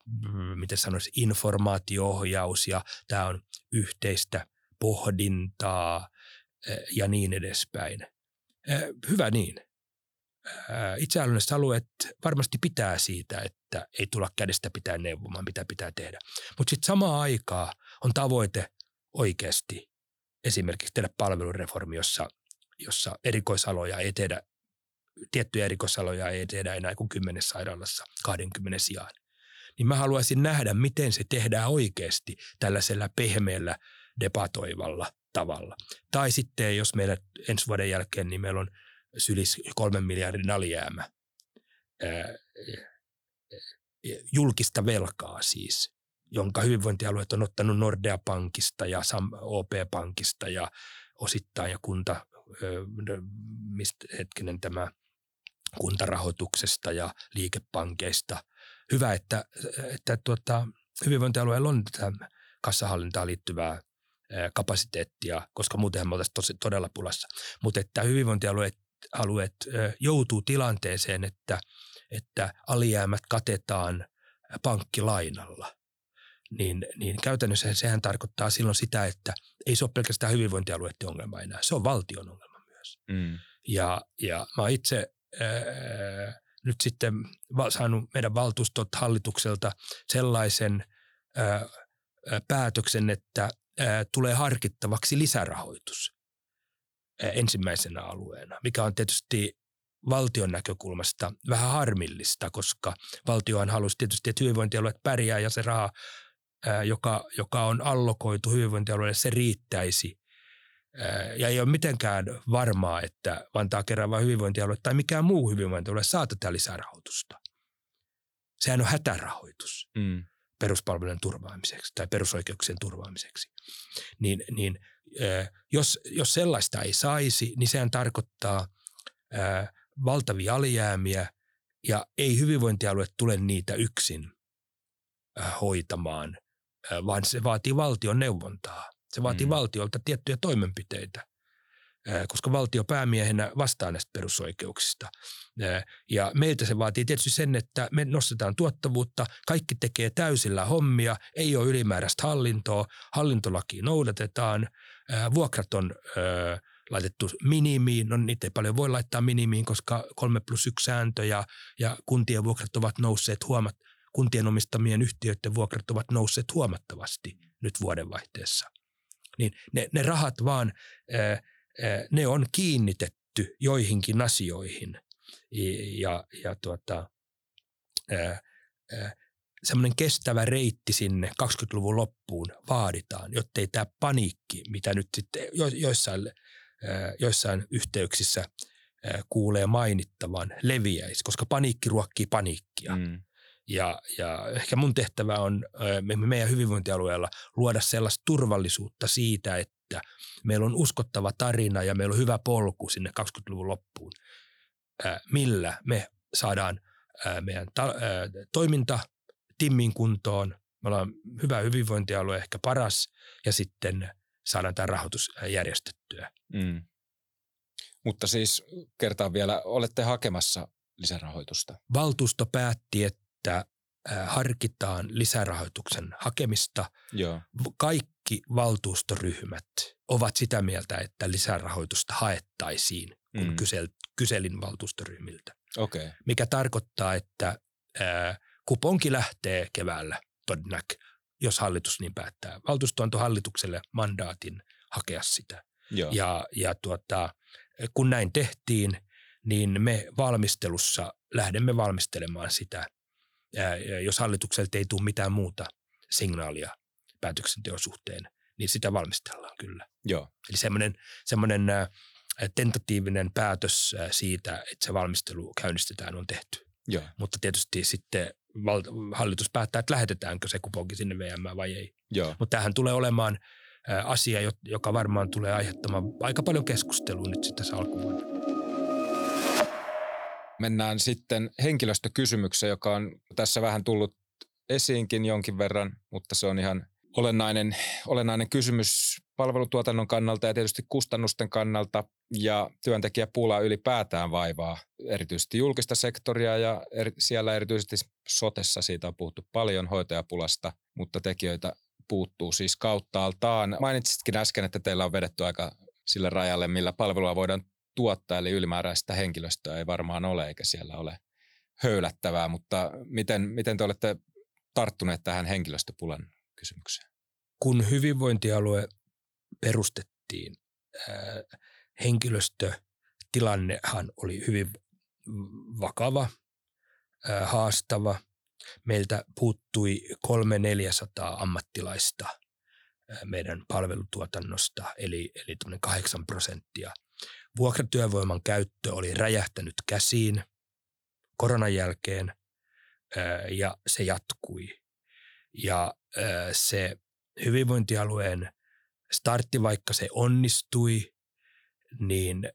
Mm, miten sanoisi, informaatioohjaus ja tämä on yhteistä pohdintaa eh, ja niin edespäin. Eh, hyvä niin. Eh, itsehallinnolliset alueet varmasti pitää siitä, että ei tulla kädestä pitää neuvomaan, mitä pitää tehdä. Mutta sitten samaan aikaa on tavoite oikeasti esimerkiksi tehdä palvelureformi, jossa, jossa erikoisaloja ei tehdä tiettyjä erikoisaloja ei tehdä enää kuin kymmenessä sairaalassa 20 sijaan. Niin mä haluaisin nähdä, miten se tehdään oikeasti tällaisella pehmeällä debatoivalla tavalla. Tai sitten jos meillä ensi vuoden jälkeen, niin meillä on sylis kolmen miljardin alijäämä julkista velkaa siis, jonka hyvinvointialueet on ottanut Nordea Pankista ja OP Pankista ja osittain ja kunta, mistä hetkinen tämä kuntarahoituksesta ja liikepankeista. Hyvä, että, että tuota, hyvinvointialueella on tätä kassahallintaan liittyvää kapasiteettia, koska muutenhan me oltaisiin tosi, todella pulassa. Mutta että hyvinvointialueet alueet joutuu tilanteeseen, että, että alijäämät katetaan pankkilainalla, niin, niin käytännössä sehän tarkoittaa silloin sitä, että ei se ole pelkästään hyvinvointialueiden ongelma enää, se on valtion ongelma myös. Mm. Ja, ja mä itse ää, nyt sitten saanut meidän valtuustot hallitukselta sellaisen ää, päätöksen, että ää, tulee harkittavaksi lisärahoitus ensimmäisenä alueena, mikä on tietysti valtion näkökulmasta vähän harmillista, koska valtiohan halusi tietysti, että hyvinvointialueet pärjää ja se raha, joka, joka on allokoitu hyvinvointialueelle, se riittäisi. Ja ei ole mitenkään varmaa, että Vantaa kerran hyvinvointialue tai mikään muu hyvinvointialue saa tätä lisärahoitusta. Sehän on hätärahoitus mm. peruspalvelujen turvaamiseksi tai perusoikeuksien turvaamiseksi. Niin, niin jos, jos sellaista ei saisi, niin sehän tarkoittaa ää, valtavia alijäämiä ja ei hyvinvointialue tule niitä yksin hoitamaan, vaan se vaatii valtion neuvontaa. Se vaatii mm. valtiolta tiettyjä toimenpiteitä, koska valtio päämiehenä vastaa näistä perusoikeuksista. Ja meiltä se vaatii tietysti sen, että me nostetaan tuottavuutta, kaikki tekee täysillä hommia, ei ole ylimääräistä hallintoa, hallintolaki noudatetaan, vuokrat on laitettu minimiin. No niitä ei paljon voi laittaa minimiin, koska kolme plus yksi sääntö ja, ja kuntien vuokrat ovat nousseet huomat, kuntien omistamien yhtiöiden vuokrat ovat nousseet huomattavasti nyt vuodenvaihteessa. Niin ne, ne rahat vaan, ne on kiinnitetty joihinkin asioihin ja, ja tuota, semmoinen kestävä reitti sinne 20-luvun loppuun vaaditaan, jotta ei tämä paniikki, mitä nyt sitten jo, joissain, joissain yhteyksissä kuulee mainittavan, leviäisi, koska paniikki ruokkii paniikkia. Mm. Ja, ja ehkä mun tehtävä on meidän hyvinvointialueella luoda sellaista turvallisuutta siitä, että meillä on uskottava tarina ja meillä on hyvä polku sinne 20-luvun loppuun, millä me saadaan meidän ta- toiminta – timmin kuntoon. Me ollaan hyvä hyvinvointialue, ehkä paras, ja sitten saadaan tämä rahoitus järjestettyä. Mm. Mutta siis kertaan vielä, olette hakemassa lisärahoitusta. Valtuusto päätti, että harkitaan lisärahoituksen hakemista. Joo. Kaikki valtuustoryhmät ovat sitä mieltä, että lisärahoitusta haettaisiin, kun mm. kysel, kyselin valtuustoryhmiltä. Okay. Mikä tarkoittaa, että ää, kuponki lähtee keväällä todennäk, jos hallitus niin päättää. Valtuusto antoi hallitukselle mandaatin hakea sitä. Joo. Ja, ja tuota, kun näin tehtiin, niin me valmistelussa lähdemme valmistelemaan sitä, jos hallitukselta ei tule mitään muuta signaalia päätöksenteon suhteen, niin sitä valmistellaan kyllä. Joo. Eli semmoinen, semmoinen tentatiivinen päätös siitä, että se valmistelu käynnistetään, on tehty. Joo. Mutta tietysti sitten hallitus päättää, että lähetetäänkö se kuponki sinne VM vai ei. Mutta tähän tulee olemaan asia, joka varmaan tulee aiheuttamaan aika paljon keskustelua nyt sitten tässä alkuvuonna. Mennään sitten henkilöstökysymykseen, joka on tässä vähän tullut esiinkin jonkin verran, mutta se on ihan olennainen, olennainen kysymys palvelutuotannon kannalta ja tietysti kustannusten kannalta ja työntekijäpula ylipäätään vaivaa erityisesti julkista sektoria ja eri, siellä erityisesti sotessa siitä on puhuttu paljon hoitajapulasta, mutta tekijöitä puuttuu siis kauttaaltaan. Mainitsitkin äsken, että teillä on vedetty aika sille rajalle, millä palvelua voidaan tuottaa, eli ylimääräistä henkilöstöä ei varmaan ole, eikä siellä ole höylättävää, mutta miten, miten te olette tarttuneet tähän henkilöstöpulan kysymykseen? Kun hyvinvointialue perustettiin, henkilöstötilannehan oli hyvin vakava, haastava. Meiltä puuttui kolme 400 ammattilaista meidän palvelutuotannosta, eli, eli 8 prosenttia. Vuokratyövoiman käyttö oli räjähtänyt käsiin koronan jälkeen ja se jatkui. Ja se hyvinvointialueen startti, vaikka se onnistui, niin,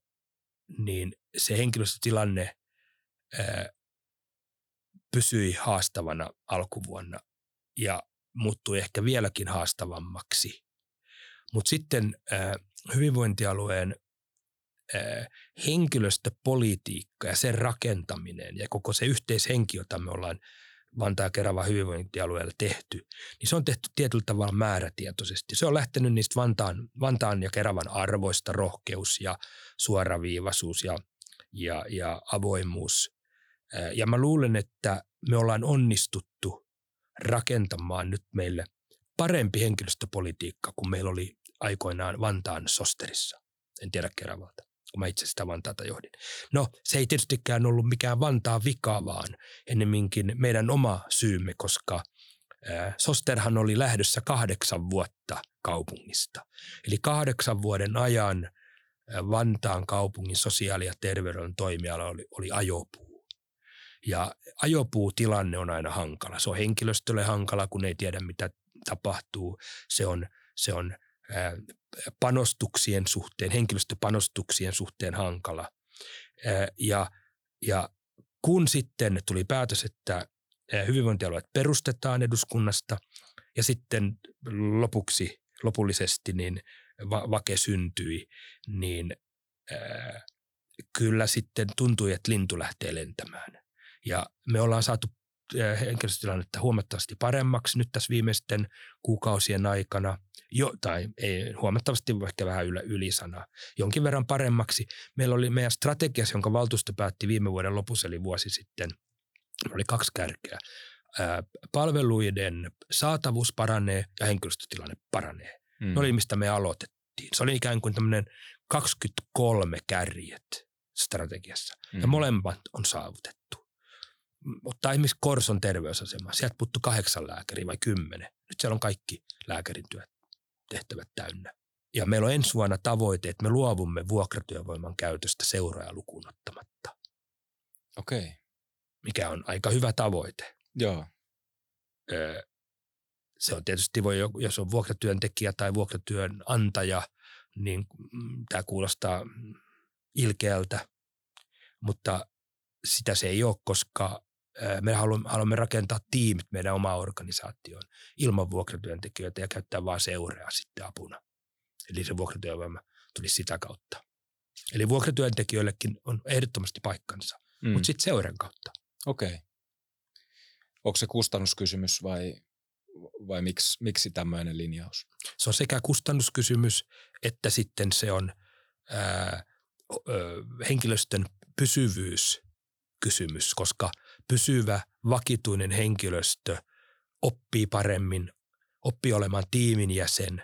niin se henkilöstötilanne pysyi haastavana alkuvuonna ja muuttui ehkä vieläkin haastavammaksi. Mutta sitten hyvinvointialueen henkilöstöpolitiikka ja sen rakentaminen ja koko se yhteishenki, jota me ollaan Vantaa ja Keravan hyvinvointialueella tehty, niin se on tehty tietyllä tavalla määrätietoisesti. Se on lähtenyt niistä Vantaan, Vantaan ja Keravan arvoista, rohkeus ja suoraviivaisuus ja, ja, ja avoimuus. Ja mä luulen, että me ollaan onnistuttu rakentamaan nyt meille parempi henkilöstöpolitiikka kuin meillä oli aikoinaan Vantaan Sosterissa. En tiedä Keravalta kun mä itse sitä Vantaata johdin. No, se ei tietystikään ollut mikään Vantaa vika, vaan ennemminkin meidän oma syymme, koska Sosterhan oli lähdössä kahdeksan vuotta kaupungista. Eli kahdeksan vuoden ajan Vantaan kaupungin sosiaali- ja terveydenhuollon toimiala oli, oli ajopuu. Ja ajopuutilanne on aina hankala. Se on henkilöstölle hankala, kun ei tiedä mitä tapahtuu. Se on, se on panostuksien suhteen, henkilöstöpanostuksien suhteen hankala. Ja, ja kun sitten tuli päätös, että hyvinvointialueet perustetaan eduskunnasta ja sitten lopuksi, lopullisesti niin vake syntyi, niin kyllä sitten tuntui, että lintu lähtee lentämään. Ja me ollaan saatu henkilöstötilannetta huomattavasti paremmaksi nyt tässä viimeisten kuukausien aikana, jo, tai ei huomattavasti ehkä vähän yli, ylisana, jonkin verran paremmaksi. Meillä oli meidän strategiassa, jonka valtuusto päätti viime vuoden lopussa, eli vuosi sitten, oli kaksi kärkeä. Palveluiden saatavuus paranee ja henkilöstötilanne paranee. Mm. Ne oli, mistä me aloitettiin. Se oli ikään kuin tämmöinen 23 kärjet strategiassa. Mm. Ja molemmat on saavutettu ottaa esimerkiksi Korson terveysasema. Sieltä puuttu kahdeksan lääkäriä vai kymmenen. Nyt siellä on kaikki lääkärin työt, tehtävät täynnä. Ja meillä on ensi vuonna tavoite, että me luovumme vuokratyövoiman käytöstä seuraaja lukuun ottamatta. Okei. Okay. Mikä on aika hyvä tavoite. Joo. Öö, se on tietysti, voi, jos on vuokratyöntekijä tai vuokratyönantaja, niin mm, tämä kuulostaa ilkeältä, mutta sitä se ei ole, koska me haluamme, haluamme rakentaa tiimit meidän omaan organisaatioon ilman vuokratyöntekijöitä ja käyttää vain seuraa sitten apuna. Eli se vuokratyövoima tuli sitä kautta. Eli vuokratyöntekijöillekin on ehdottomasti paikkansa, mm. mutta sitten seuran kautta. Okei. Okay. Onko se kustannuskysymys vai, vai miksi, miksi tämmöinen linjaus? Se on sekä kustannuskysymys että sitten se on ää, ö, henkilöstön pysyvyys kysymys, koska pysyvä, vakituinen henkilöstö oppii paremmin, oppii olemaan tiimin jäsen,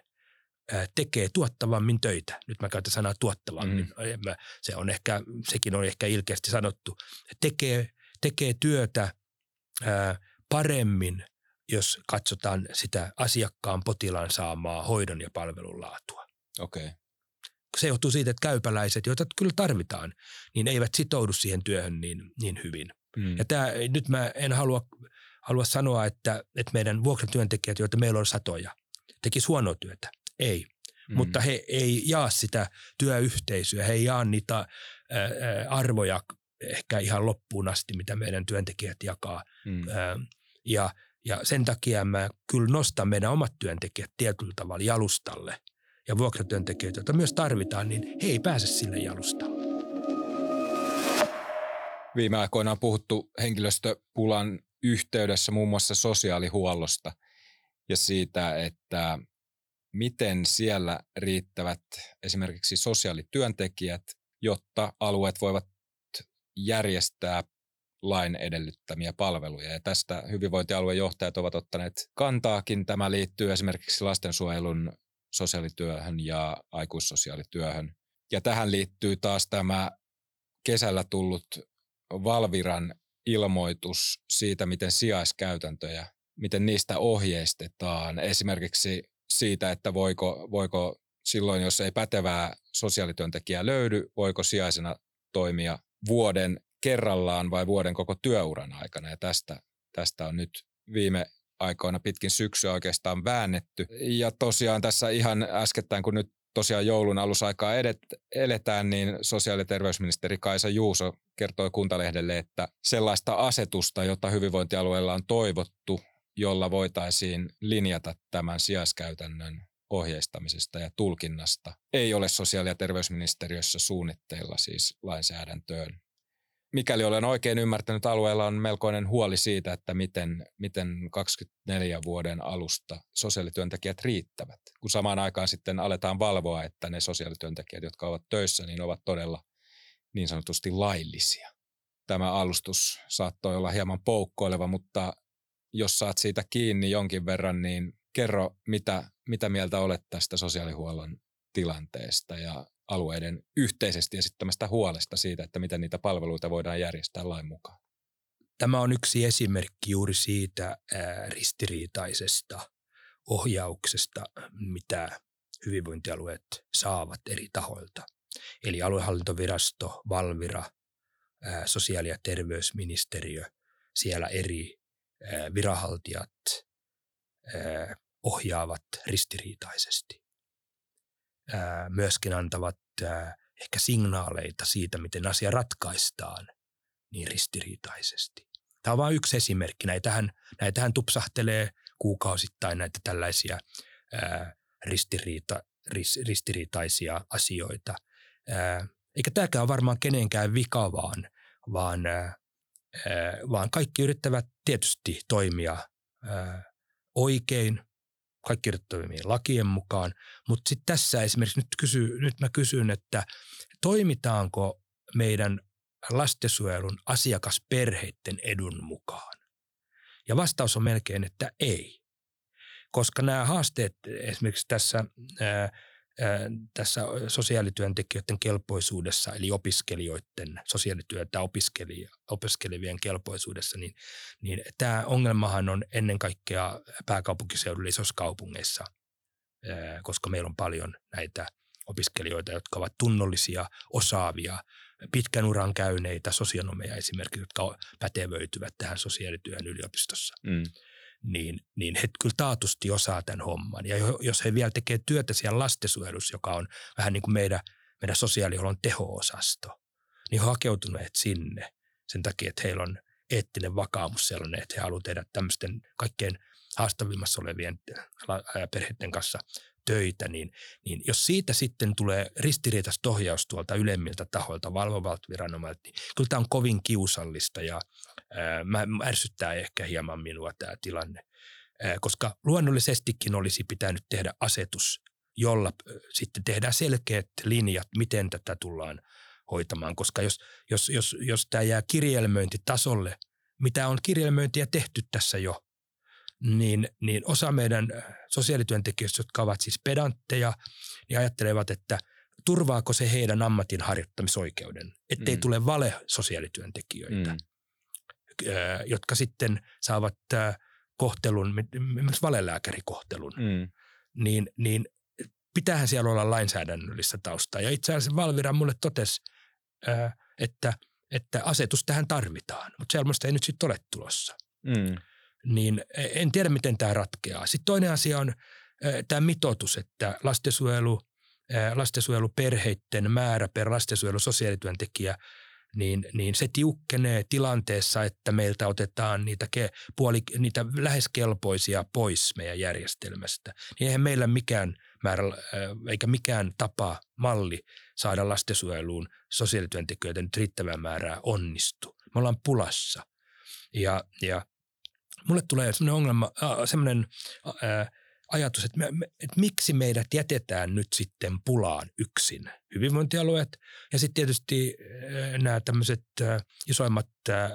tekee tuottavammin töitä. Nyt mä käytän sanaa tuottavammin. Mm. Se on ehkä, sekin on ehkä ilkeästi sanottu. Tekee, tekee työtä ää, paremmin, jos katsotaan sitä asiakkaan potilaan saamaa hoidon ja palvelun laatua. Okei. Okay se johtuu siitä, että käypäläiset, joita kyllä tarvitaan, niin eivät sitoudu siihen työhön niin, niin hyvin. Mm. Ja tämä, nyt mä en halua, halua sanoa, että, että meidän vuokratyöntekijät, joita meillä on satoja, teki huonoa työtä. Ei. Mm. Mutta he ei jaa sitä työyhteisöä, he ei jaa niitä ää, arvoja ehkä ihan loppuun asti, mitä meidän työntekijät jakaa. Mm. Ää, ja, ja sen takia mä kyllä nostan meidän omat työntekijät tietyllä tavalla jalustalle – ja vuokratyöntekijöitä, joita myös tarvitaan, niin he ei pääse sille jalustalle. Viime aikoina on puhuttu henkilöstöpulan yhteydessä muun muassa sosiaalihuollosta ja siitä, että miten siellä riittävät esimerkiksi sosiaalityöntekijät, jotta alueet voivat järjestää lain edellyttämiä palveluja. Ja tästä hyvinvointialueen johtajat ovat ottaneet kantaakin. Tämä liittyy esimerkiksi lastensuojelun sosiaalityöhön ja aikuissosiaalityöhön. Ja tähän liittyy taas tämä kesällä tullut Valviran ilmoitus siitä, miten sijaiskäytäntöjä, miten niistä ohjeistetaan. Esimerkiksi siitä, että voiko, voiko silloin, jos ei pätevää sosiaalityöntekijää löydy, voiko sijaisena toimia vuoden kerrallaan vai vuoden koko työuran aikana. Ja tästä, tästä on nyt viime aikoina pitkin syksyä oikeastaan väännetty. Ja tosiaan tässä ihan äskettäin, kun nyt tosiaan joulun alusaikaa edet, eletään, niin sosiaali- ja terveysministeri Kaisa Juuso kertoi Kuntalehdelle, että sellaista asetusta, jota hyvinvointialueella on toivottu, jolla voitaisiin linjata tämän sijaiskäytännön ohjeistamisesta ja tulkinnasta, ei ole sosiaali- ja terveysministeriössä suunnitteilla siis lainsäädäntöön mikäli olen oikein ymmärtänyt, alueella on melkoinen huoli siitä, että miten, miten 24 vuoden alusta sosiaalityöntekijät riittävät. Kun samaan aikaan sitten aletaan valvoa, että ne sosiaalityöntekijät, jotka ovat töissä, niin ovat todella niin sanotusti laillisia. Tämä alustus saattoi olla hieman poukkoileva, mutta jos saat siitä kiinni jonkin verran, niin kerro, mitä, mitä mieltä olet tästä sosiaalihuollon tilanteesta ja alueiden yhteisesti esittämästä huolesta siitä, että miten niitä palveluita voidaan järjestää lain mukaan. Tämä on yksi esimerkki juuri siitä ristiriitaisesta ohjauksesta, mitä hyvinvointialueet saavat eri tahoilta. Eli aluehallintovirasto, Valvira, sosiaali- ja terveysministeriö, siellä eri virahaltijat ohjaavat ristiriitaisesti myöskin antavat ehkä signaaleita siitä, miten asia ratkaistaan niin ristiriitaisesti. Tämä on vain yksi esimerkki. Näitähän, näitähän tupsahtelee kuukausittain näitä tällaisia ää, ristiriita, ris, ristiriitaisia asioita. Ää, eikä tämäkään ole varmaan kenenkään vika, vaan, vaan, ää, vaan kaikki yrittävät tietysti toimia ää, oikein kaikki toimii lakien mukaan. Mutta sitten tässä esimerkiksi nyt, kysy, nyt mä kysyn, että toimitaanko meidän lastensuojelun asiakasperheiden edun mukaan? Ja vastaus on melkein, että ei. Koska nämä haasteet esimerkiksi tässä ää, tässä sosiaalityöntekijöiden kelpoisuudessa, eli opiskelijoiden sosiaalityötä opiskelevien kelpoisuudessa, niin, niin tämä ongelmahan on ennen kaikkea pääkaupunkiseudulla isossa kaupungeissa, koska meillä on paljon näitä opiskelijoita, jotka ovat tunnollisia, osaavia, pitkän uran käyneitä sosionomeja esimerkiksi, jotka pätevöityvät tähän sosiaalityön yliopistossa. Mm niin, niin he kyllä taatusti osaa tämän homman. Ja jos he vielä tekee työtä siellä lastensuojelussa, joka on vähän niin kuin meidän, meidän sosiaalihuollon teho-osasto, niin he hakeutuneet sinne sen takia, että heillä on eettinen vakaumus sellainen, että he haluavat tehdä tämmöisten kaikkein haastavimmassa olevien perheiden kanssa töitä, niin, niin jos siitä sitten tulee ristiriitaista ohjaus tuolta ylemmiltä tahoilta, valvovalta viranomaisilta, niin kyllä tämä on kovin kiusallista ja mä, ärsyttää ehkä hieman minua tämä tilanne, koska luonnollisestikin olisi pitänyt tehdä asetus, jolla sitten tehdään selkeät linjat, miten tätä tullaan hoitamaan, koska jos, jos, jos, jos tämä jää kirjelmöintitasolle, mitä on kirjelmöintiä tehty tässä jo, niin, niin osa meidän sosiaalityöntekijöistä, jotka ovat siis pedantteja, niin ajattelevat, että turvaako se heidän ammatin harjoittamisoikeuden, ettei mm. tule vale sosiaalityöntekijöitä, mm. Jotka sitten saavat kohtelun, myös valelääkärikohtelun, mm. niin, niin pitäähän siellä olla lainsäädännöllistä taustaa. Ja itse asiassa Valvira mulle totesi, että, että asetus tähän tarvitaan, mutta sellaista ei nyt sitten ole tulossa. Mm niin en tiedä, miten tämä ratkeaa. Sitten toinen asia on tämä mitoitus, että lastensuojelu, lastensuojeluperheiden määrä per lastensuojelu sosiaalityöntekijä, niin, niin se tiukkenee tilanteessa, että meiltä otetaan niitä, ke, puoli, niitä lähes kelpoisia pois meidän järjestelmästä. Niin eihän meillä mikään määrä, eikä mikään tapa, malli saada lastensuojeluun sosiaalityöntekijöitä nyt riittävää määrää onnistu. Me ollaan pulassa. Ja, ja mulle tulee sellainen ongelma, äh, sellainen äh, ajatus, että, me, me, että miksi meidät jätetään nyt sitten pulaan yksin. Hyvinvointialueet ja sitten tietysti äh, nämä tämmöiset äh, isoimmat äh,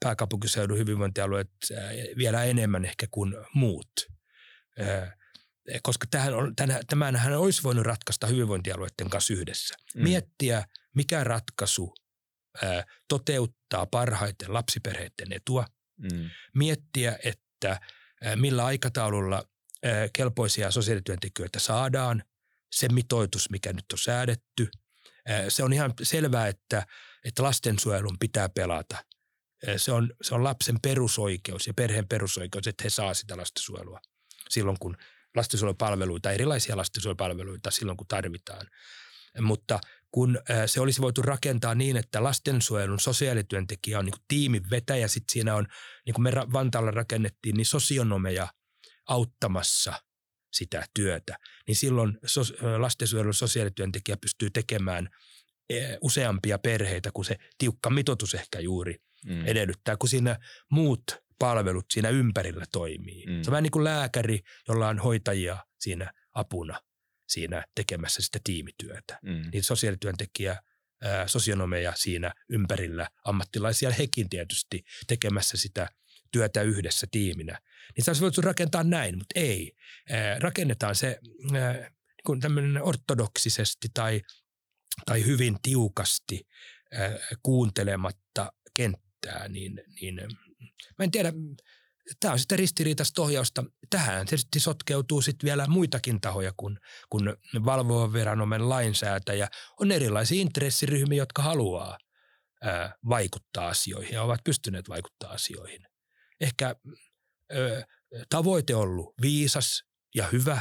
pääkaupunkiseudun hyvinvointialueet vielä enemmän ehkä kuin muut. Koska tähän on, tämänhän olisi voinut ratkaista hyvinvointialueiden kanssa yhdessä. Mm. Miettiä, mikä ratkaisu toteuttaa parhaiten lapsiperheiden etua, Mm. miettiä, että millä aikataululla ää, kelpoisia sosiaalityöntekijöitä saadaan, se mitoitus, mikä nyt on säädetty. Ää, Se on ihan selvää, että, että lastensuojelun pitää pelata. Se on, se on lapsen perusoikeus ja perheen perusoikeus, että he saa sitä lastensuojelua silloin, kun lastensuojelupalveluita, erilaisia lastensuojelupalveluita silloin, kun tarvitaan. Mutta kun se olisi voitu rakentaa niin, että lastensuojelun sosiaalityöntekijä on niin tiimin vetäjä, sitten siinä on, niin kuin me Vantaalla rakennettiin, niin sosionomeja auttamassa sitä työtä, niin silloin lastensuojelun sosiaalityöntekijä pystyy tekemään ää, useampia perheitä, kun se tiukka mitoitus ehkä juuri Mm. edellyttää, kun siinä muut palvelut siinä ympärillä toimii. Mm. Se on vähän niin kuin lääkäri, jolla on hoitajia siinä apuna siinä tekemässä sitä tiimityötä. Mm. Niin sosiaalityöntekijä, ää, sosionomeja siinä ympärillä, ammattilaisia hekin tietysti tekemässä sitä työtä yhdessä tiiminä. Niin se olisi voitu rakentaa näin, mutta ei. Ää, rakennetaan se ää, niin kuin tämmöinen ortodoksisesti tai, tai hyvin tiukasti ää, kuuntelematta kenttää, niin, niin mä en tiedä, tämä on sitä ristiriitaista ohjausta. Tähän tietysti sotkeutuu sitten vielä muitakin tahoja kuin, kuin valvova viranomainen lainsäätäjä. On erilaisia intressiryhmiä, jotka haluaa ää, vaikuttaa asioihin ja ovat pystyneet vaikuttaa asioihin. Ehkä ö, tavoite on ollut viisas ja hyvä,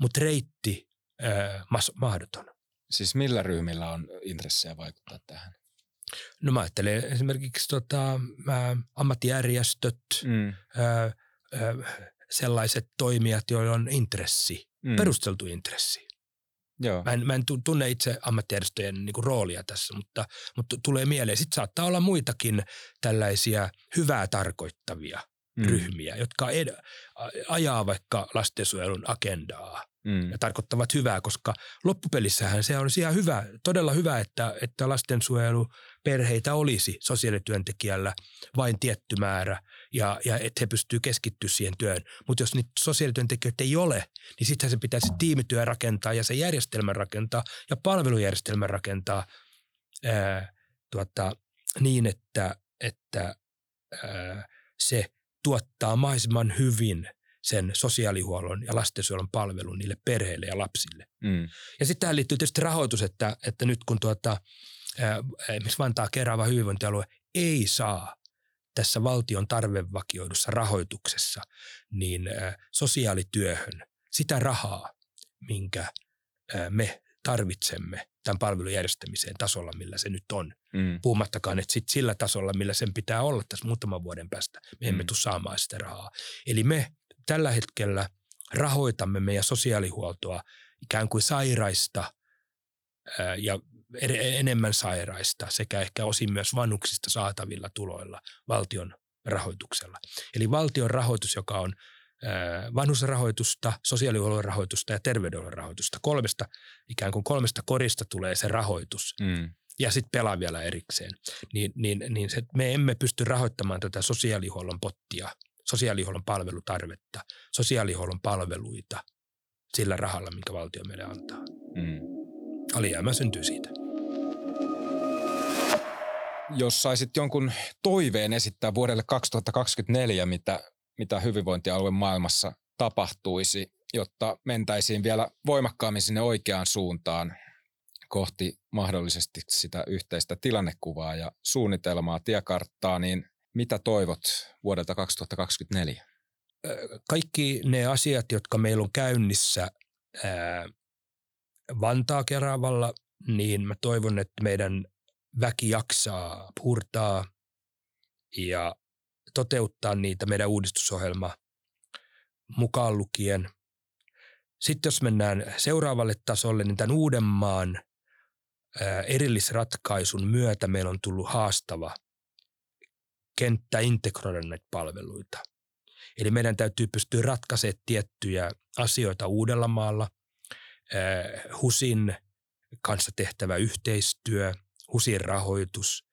mutta reitti ää, mahdoton. Siis millä ryhmillä on intressejä vaikuttaa tähän? No mä ajattelen esimerkiksi tota, ää, ammattijärjestöt, Mm. ää, ää, sellaiset toimijat, joilla on intressi, Mm. perusteltu intressi. Joo. Mä en, mä en tu- tunne itse ammattijärjestöjen niinku roolia tässä, mutta, mutta tulee mieleen. Sitten saattaa olla muitakin tällaisia hyvää tarkoittavia Mm. ryhmiä, jotka ed- ajaa vaikka lastensuojelun agendaa Mm. ja tarkoittavat hyvää, koska loppupelissähän se on ihan hyvä, todella hyvä, että, että lastensuojeluperheitä olisi sosiaalityöntekijällä vain tietty määrä ja, ja että he pystyvät keskittyä siihen työhön. Mutta jos niitä sosiaalityöntekijöitä ei ole, niin sittenhän se pitäisi tiimityö rakentaa ja se järjestelmä rakentaa ja palvelujärjestelmä rakentaa ää, tuota, niin, että, että ää, se tuottaa mahdollisimman hyvin sen sosiaalihuollon ja lastensuojelun palvelun niille perheille ja lapsille. Mm. Ja sitten tähän liittyy tietysti rahoitus, että, että nyt kun tuota, esimerkiksi Vantaa Kerava hyvinvointialue ei saa tässä valtion tarvevakioidussa rahoituksessa niin sosiaalityöhön sitä rahaa, minkä me tarvitsemme tämän palvelun järjestämiseen tasolla, millä se nyt on. Mm. Puhumattakaan, että sit sillä tasolla, millä sen pitää olla tässä muutaman vuoden päästä, me emme Mm. tule saamaan sitä rahaa. Eli me tällä hetkellä rahoitamme meidän sosiaalihuoltoa ikään kuin sairaista ja enemmän sairaista sekä ehkä osin myös vanhuksista saatavilla tuloilla valtion rahoituksella. Eli valtion rahoitus, joka on vanhusrahoitusta, sosiaalihuollon rahoitusta ja terveydenhuollon rahoitusta. Kolmesta, ikään kuin kolmesta korista tulee se rahoitus Mm. ja sitten pelaa vielä erikseen. Niin, niin, niin se, me emme pysty rahoittamaan tätä sosiaalihuollon pottia, sosiaalihuollon palvelutarvetta, sosiaalihuollon palveluita sillä rahalla, minkä valtio meille antaa. Mm. Alijäämä syntyy siitä. Jos saisit jonkun toiveen esittää vuodelle 2024, mitä, mitä hyvinvointialueen maailmassa tapahtuisi, jotta mentäisiin vielä voimakkaammin sinne oikeaan suuntaan kohti mahdollisesti sitä yhteistä tilannekuvaa ja suunnitelmaa, tiekarttaa, niin mitä toivot vuodelta 2024? Ö, Kaikki ne asiat, jotka meillä on käynnissä Vantaa Keravalla, niin mä toivon, että meidän väki jaksaa purtaa ja toteuttaa niitä meidän uudistusohjelma mukaan lukien. Sitten jos mennään seuraavalle tasolle, niin tämän Uudenmaan erillisratkaisun myötä meillä on tullut haastava kenttä integroida näitä palveluita. Eli meidän täytyy pystyä ratkaisemaan tiettyjä asioita Uudellamaalla. Ää, HUSin kanssa tehtävä yhteistyö, HUSin rahoitus,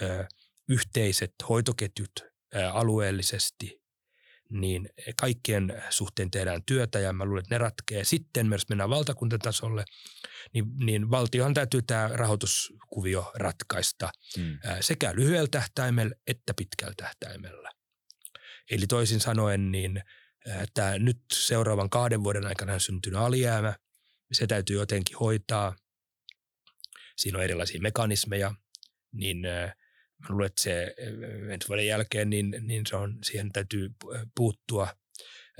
ää, yhteiset hoitoketjut ää, alueellisesti, niin kaikkien suhteen tehdään työtä ja mä luulen, että ne ratkee. Sitten myös mennään valtakuntatasolle, niin, niin valtiohan täytyy tämä rahoituskuvio ratkaista mm. sekä lyhyellä tähtäimellä että pitkällä tähtäimellä. Eli toisin sanoen, niin tämä nyt seuraavan kahden vuoden aikana syntynyt alijäämä, se täytyy jotenkin hoitaa. Siinä on erilaisia mekanismeja, niin mä luulen, että se ensi vuoden jälkeen, niin, niin se on, siihen täytyy puuttua.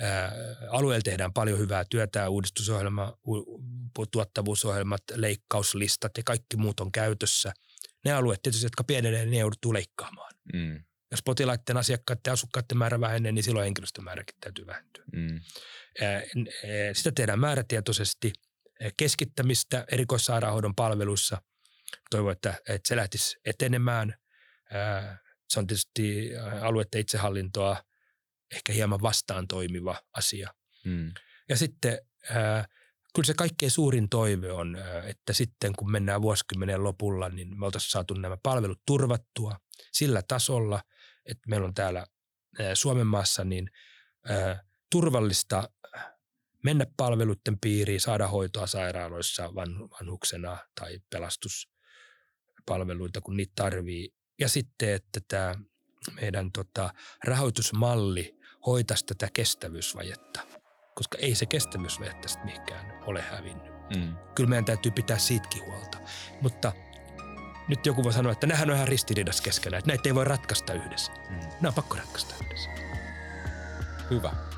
Ää, alueella tehdään paljon hyvää työtä, uudistusohjelma, u- tuottavuusohjelmat, leikkauslistat ja kaikki muut on käytössä. Ne alueet tietysti, jotka pienenee, ne joudutaan leikkaamaan. Mm. Jos potilaiden, asiakkaiden ja asukkaiden määrä vähenee, niin silloin henkilöstömääräkin täytyy vähentyä. Mm. Sitä tehdään määrätietoisesti. Keskittämistä erikoissairaanhoidon palveluissa. Toivon, että, että se lähtisi etenemään. Se on tietysti alueiden itsehallintoa ehkä hieman vastaan toimiva asia. Mm. Ja sitten kyllä se kaikkein suurin toive on, että sitten kun mennään vuosikymmenen lopulla, niin me oltaisiin saatu nämä palvelut turvattua sillä tasolla, että meillä on täällä Suomen maassa niin turvallista mennä palveluiden piiriin, saada hoitoa sairaaloissa vanhuksena tai pelastuspalveluita, kun niitä tarvii. Ja sitten, että tämä meidän tota, rahoitusmalli hoitaisi tätä kestävyysvajetta, koska ei se kestävyysvaje tästä mihinkään ole hävinnyt. Mm. Kyllä meidän täytyy pitää siitäkin huolta. Mutta nyt joku voi sanoa, että nämähän on ihan ristiriidassa keskenään, että näitä ei voi ratkaista yhdessä. Mm. Nämä on pakko ratkaista yhdessä. Hyvä.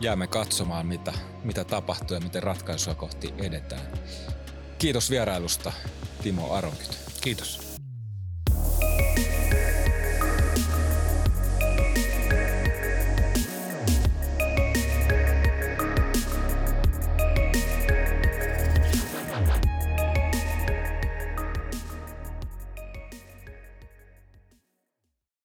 Jäämme katsomaan, mitä, mitä tapahtuu ja miten ratkaisua kohti edetään. Kiitos vierailusta, Timo Aronkyt. Kiitos.